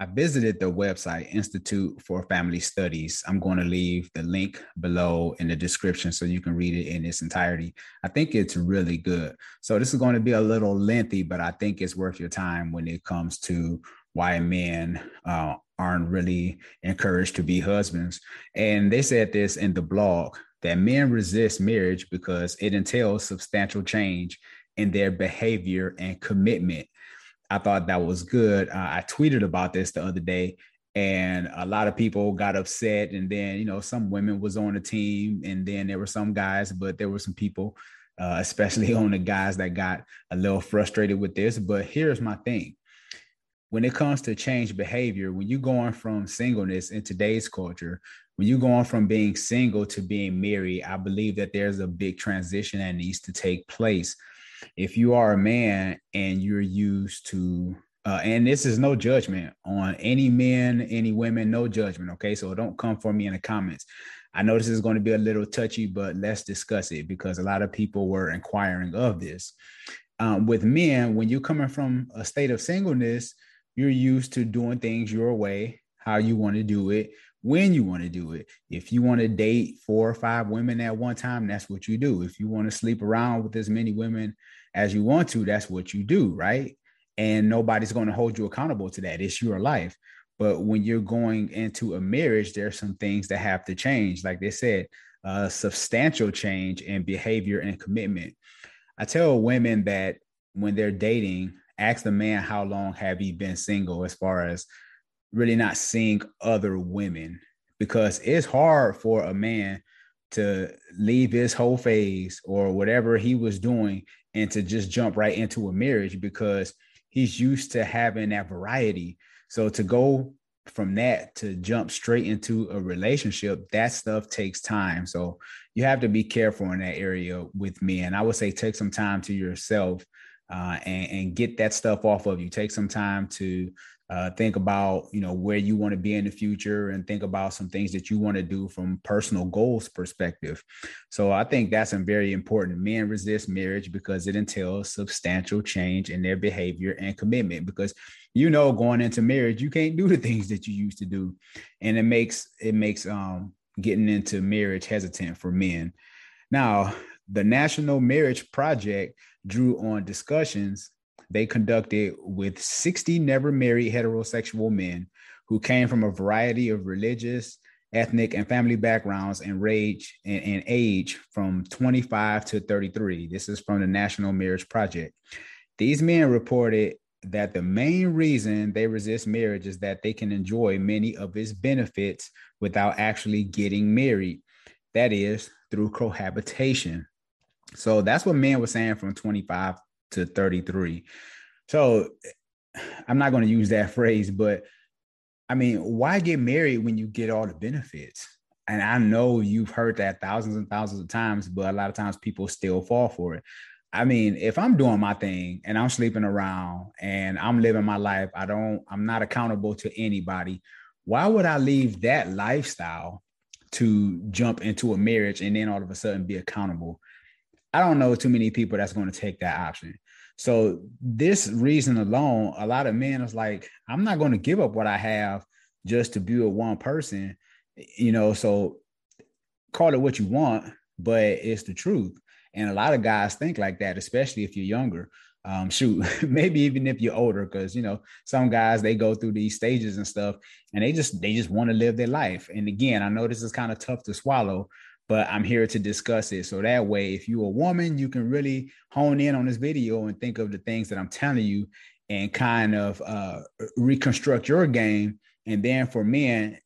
I visited the website Institute for Family Studies. I'm going to leave the link below in the description so you can read it in its entirety. I think it's really good. So this is going to be a little lengthy, but I think it's worth your time when it comes to why men uh, aren't really encouraged to be husbands. And they said this in the blog that men resist marriage because it entails substantial change in their behavior and commitment. I thought that was good. Uh, I tweeted about this the other day, and a lot of people got upset. And then, you know, some women was on the team, and then there were some guys, but there were some people, uh, especially on the guys, that got a little frustrated with this. But here's my thing: when it comes to change behavior, when you're going from singleness in today's culture, when you're going from being single to being married, I believe that there's a big transition that needs to take place. If you are a man and you're used to, uh, and this is no judgment on any men, any women, no judgment. Okay. So don't come for me in the comments. I know this is going to be a little touchy, but let's discuss it because a lot of people were inquiring of this. Um, with men, when you're coming from a state of singleness, you're used to doing things your way, how you want to do it, when you want to do it. If you want to date four or five women at one time, that's what you do. If you want to sleep around with as many women as you want to, that's what you do, right? And nobody's going to hold you accountable to that. It's your life. But when you're going into a marriage, there's some things that have to change. Like they said, a substantial change in behavior and commitment. I tell women that when they're dating, ask the man how long have he been single as far as really not seeing other women because it's hard for a man to leave his whole phase or whatever he was doing and to just jump right into a marriage because he's used to having that variety. So to go from that to jump straight into a relationship, that stuff takes time. So you have to be careful in that area with men. I would say take some time to yourself uh, and, and, get that stuff off of you. Take some time to uh, think about you know where you want to be in the future and think about some things that you want to do from personal goals perspective. So i think that's a very important men resist marriage because it entails substantial change in their behavior and commitment because you know going into marriage you can't do the things that you used to do. And it makes it makes um getting into marriage hesitant for men. Now the national marriage project drew on discussions they conducted with 60 never married heterosexual men who came from a variety of religious, ethnic, and family backgrounds and age and, and age from 25 to 33. This is from the National Marriage Project. These men reported that the main reason they resist marriage is that they can enjoy many of its benefits without actually getting married. That is through cohabitation. So that's what men were saying from 25 to 33. So I'm not going to use that phrase, but I mean, why get married when you get all the benefits? And I know you've heard that thousands and thousands of times, but a lot of times people still fall for it. I mean, if I'm doing my thing and I'm sleeping around and I'm living my life, I don't, I'm not accountable to anybody. Why would I leave that lifestyle to jump into a marriage and then all of a sudden be accountable? I don't know too many people that's going to take that option. So this reason alone, a lot of men is like, I'm not going to give up what I have just to be with one person, you know. So call it what you want, but it's the truth. And a lot of guys think like that, especially if you're younger. Um, shoot, maybe even if you're older, because you know some guys they go through these stages and stuff, and they just they just want to live their life. And again, I know this is kind of tough to swallow, but I'm here to discuss it. So that way, if you're a woman, you can really hone in on this video and think of the things that I'm telling you and kind of uh, reconstruct your game. And then for men,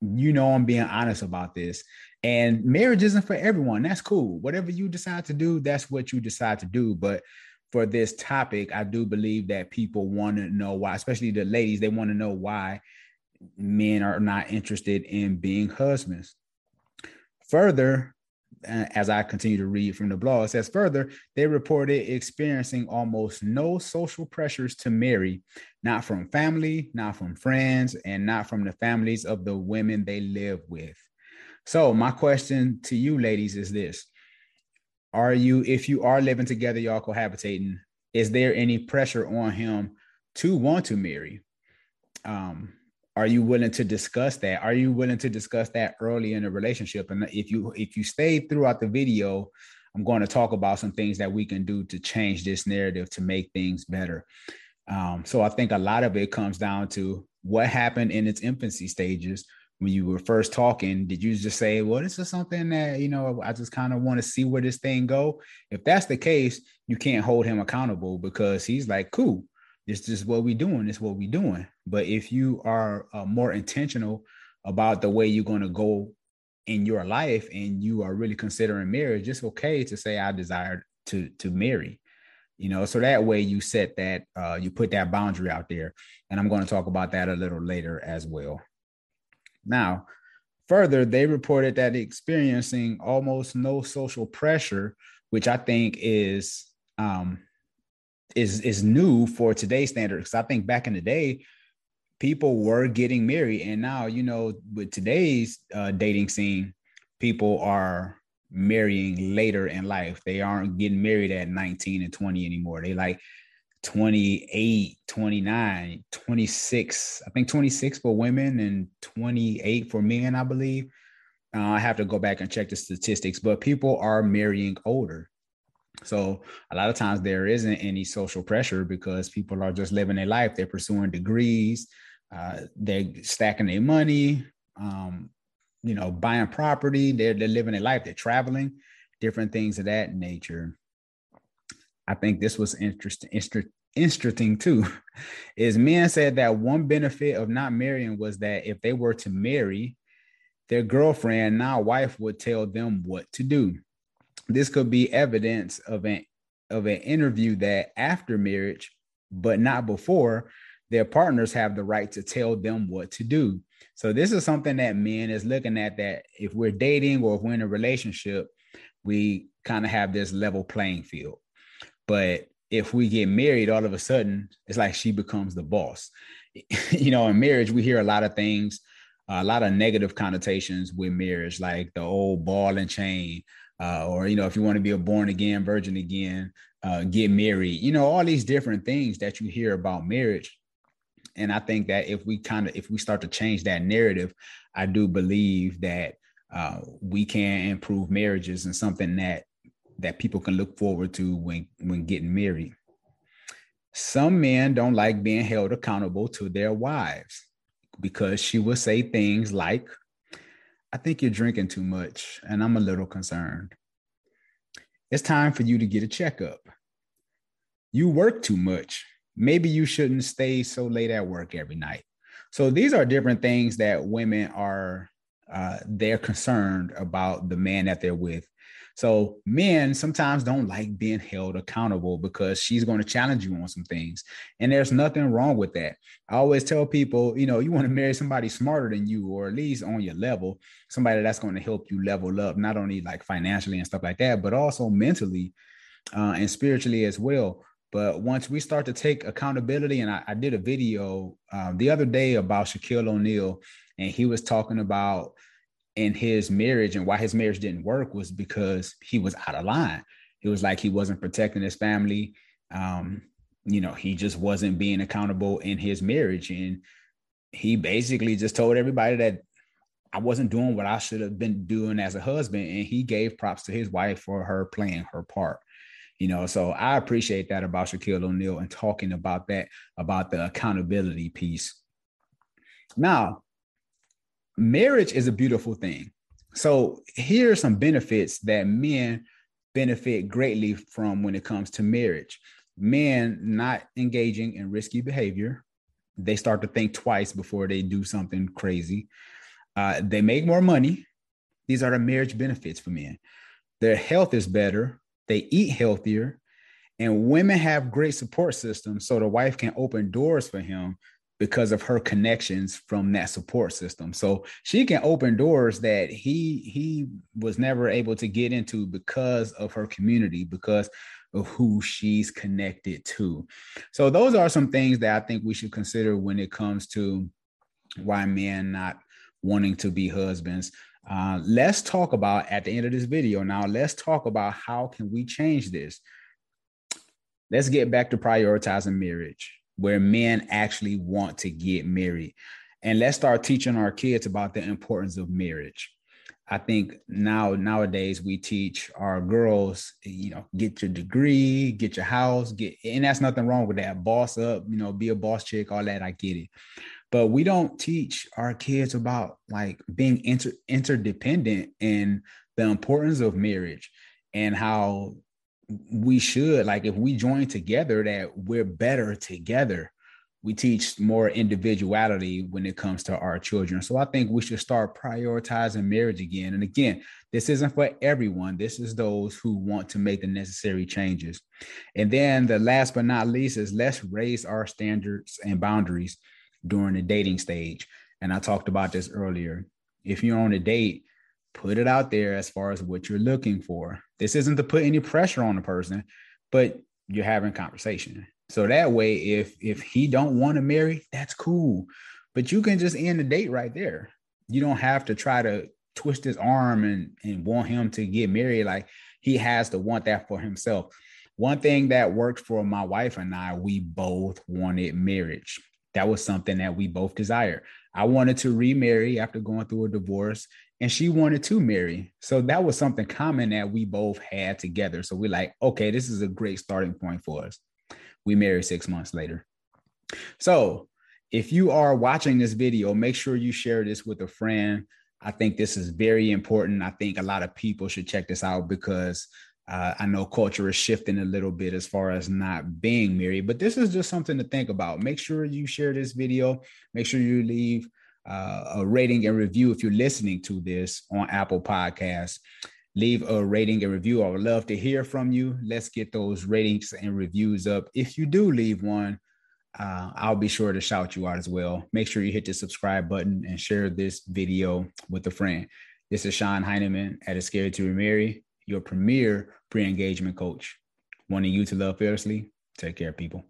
you know, I'm being honest about this. And marriage isn't for everyone. That's cool. Whatever you decide to do, that's what you decide to do. But for this topic, I do believe that people want to know why, especially the ladies, they want to know why men are not interested in being husbands. Further, as I continue to read from the blog, it says further, they reported experiencing almost no social pressures to marry, not from family, not from friends, and not from the families of the women they live with. So, my question to you, ladies, is this Are you, if you are living together, y'all cohabitating, is there any pressure on him to want to marry? Um, are you willing to discuss that? Are you willing to discuss that early in a relationship? And if you if you stay throughout the video i'm going to talk about some things that we can do to change this narrative to make things better. Um, so i think a lot of it comes down to what happened in its infancy stages. When you were first talking did you just say well this is something that you know i just kind of want to see where this thing go? If that's the case you can't hold him accountable because he's like cool this is what we doing is what we doing. But if you are uh, more intentional about the way you're going to go in your life and you are really considering marriage it's okay to say i desire to to marry. You know so that way you set that uh, you put that boundary out there. And i'm going to talk about that a little later as well. Now, further, they reported that experiencing almost no social pressure, which I think is um, is is new for today's standards. because I think back in the day, people were getting married, and now you know with today's uh, dating scene, people are marrying later in life. They aren't getting married at 19 and 20 anymore. They like 28, 29, 26, I think 26 for women and 28 for men, I believe. Uh, I have to go back and check the statistics, but people are marrying older. So a lot of times there isn't any social pressure because people are just living their life. They're pursuing degrees, uh, they're stacking their money, um, you know, buying property. They're they're living their life. They're traveling, different things of that nature. I think this was interesting, interesting too, is men said that one benefit of not marrying was that if they were to marry, their girlfriend, now wife, would tell them what to do. This could be evidence of an of an interview that after marriage, but not before, their partners have the right to tell them what to do. So this is something that men is looking at that if we're dating or if we're in a relationship, we kind of have this level playing field. But if we get married, all of a sudden, it's like she becomes the boss. you know, in marriage, we hear a lot of things, a lot of negative connotations with marriage, like the old ball and chain, uh, or you know, if you want to be a born again virgin again, uh, get married. You know, all these different things that you hear about marriage. And I think that if we kind of if we start to change that narrative, I do believe that uh, we can improve marriages and something that that people can look forward to when when getting married. Some men don't like being held accountable to their wives because she will say things like, I think you're drinking too much, and I'm a little concerned. It's time for you to get a checkup. You work too much. Maybe you shouldn't stay so late at work every night. So these are different things that women are uh, they're concerned about the man that they're with so men sometimes don't like being held accountable because she's going to challenge you on some things. And there's nothing wrong with that. I always tell people, you know, you want to marry somebody smarter than you or at least on your level, somebody that's going to help you level up, not only like financially and stuff like that, but also mentally uh, and spiritually as well. But once we start to take accountability, and I, I did a video uh, the other day about Shaquille O'Neal, and he was talking about in his marriage and why his marriage didn't work was because he was out of line. It was like he wasn't protecting his family. Um, you know, he just wasn't being accountable in his marriage. And he basically just told everybody that I wasn't doing what I should have been doing as a husband. And he gave props to his wife for her playing her part. You know, so I appreciate that about Shaquille O'Neal and talking about that, about the accountability piece. Now, marriage is a beautiful thing. So here are some benefits that men benefit greatly from when it comes to marriage. Men not engaging in risky behavior. They start to think twice before they do something crazy. Uh, they make more money. These are the marriage benefits for men. Their health is better. They eat healthier. And women have great support systems. So the wife can open doors for him because of her connections from that support system. So she can open doors that he he was never able to get into because of her community, because of who she's connected to. So those are some things that I think we should consider when it comes to why men not wanting to be husbands. Uh, let's talk about at the end of this video. Now, let's talk about how can we change this. Let's get back to prioritizing marriage where men actually want to get married. and let's start teaching our kids about the importance of marriage. I think now nowadays we teach our girls, you know, get your degree, get your house, get and that's nothing wrong with that. Boss up, you know, be a boss chick, all that. I get it. But we don't teach our kids about like being inter- interdependent and the importance of marriage and how we should like if we join together that we're better together we teach more individuality when it comes to our children. So I think we should start prioritizing marriage again. And again, this isn't for everyone. This is those who want to make the necessary changes. And then the last but not least is let's raise our standards and boundaries during the dating stage. And I talked about this earlier. If you're on a date, put it out there as far as what you're looking for. This isn't to put any pressure on the person, but you're having conversation so that way, if if he don't want to marry, that's cool. But you can just end the date right there. You don't have to try to twist his arm and, and want him to get married. Like he has to want that for himself. One thing that worked for my wife and I, we both wanted marriage. That was something that we both desired. I wanted to remarry after going through a divorce, and she wanted to marry. So that was something common that we both had together. So we're like, okay, this is a great starting point for us. We married six months later. So if you are watching this video, make sure you share this with a friend. I think this is very important. I think a lot of people should check this out because uh, I know culture is shifting a little bit as far as not being married, but this is just something to think about. Make sure you share this video. Make sure you leave uh, a rating and review if you're listening to this on Apple Podcasts leave a rating and review. I would love to hear from you. Let's get those ratings and reviews up. If you do leave one, uh, I'll be sure to shout you out as well. Make sure you hit the subscribe button and share this video with a friend. This is Sean Heineman at A Scared to Remarry, your premier pre engagement coach. Wanting you to love fearlessly. Take care, people.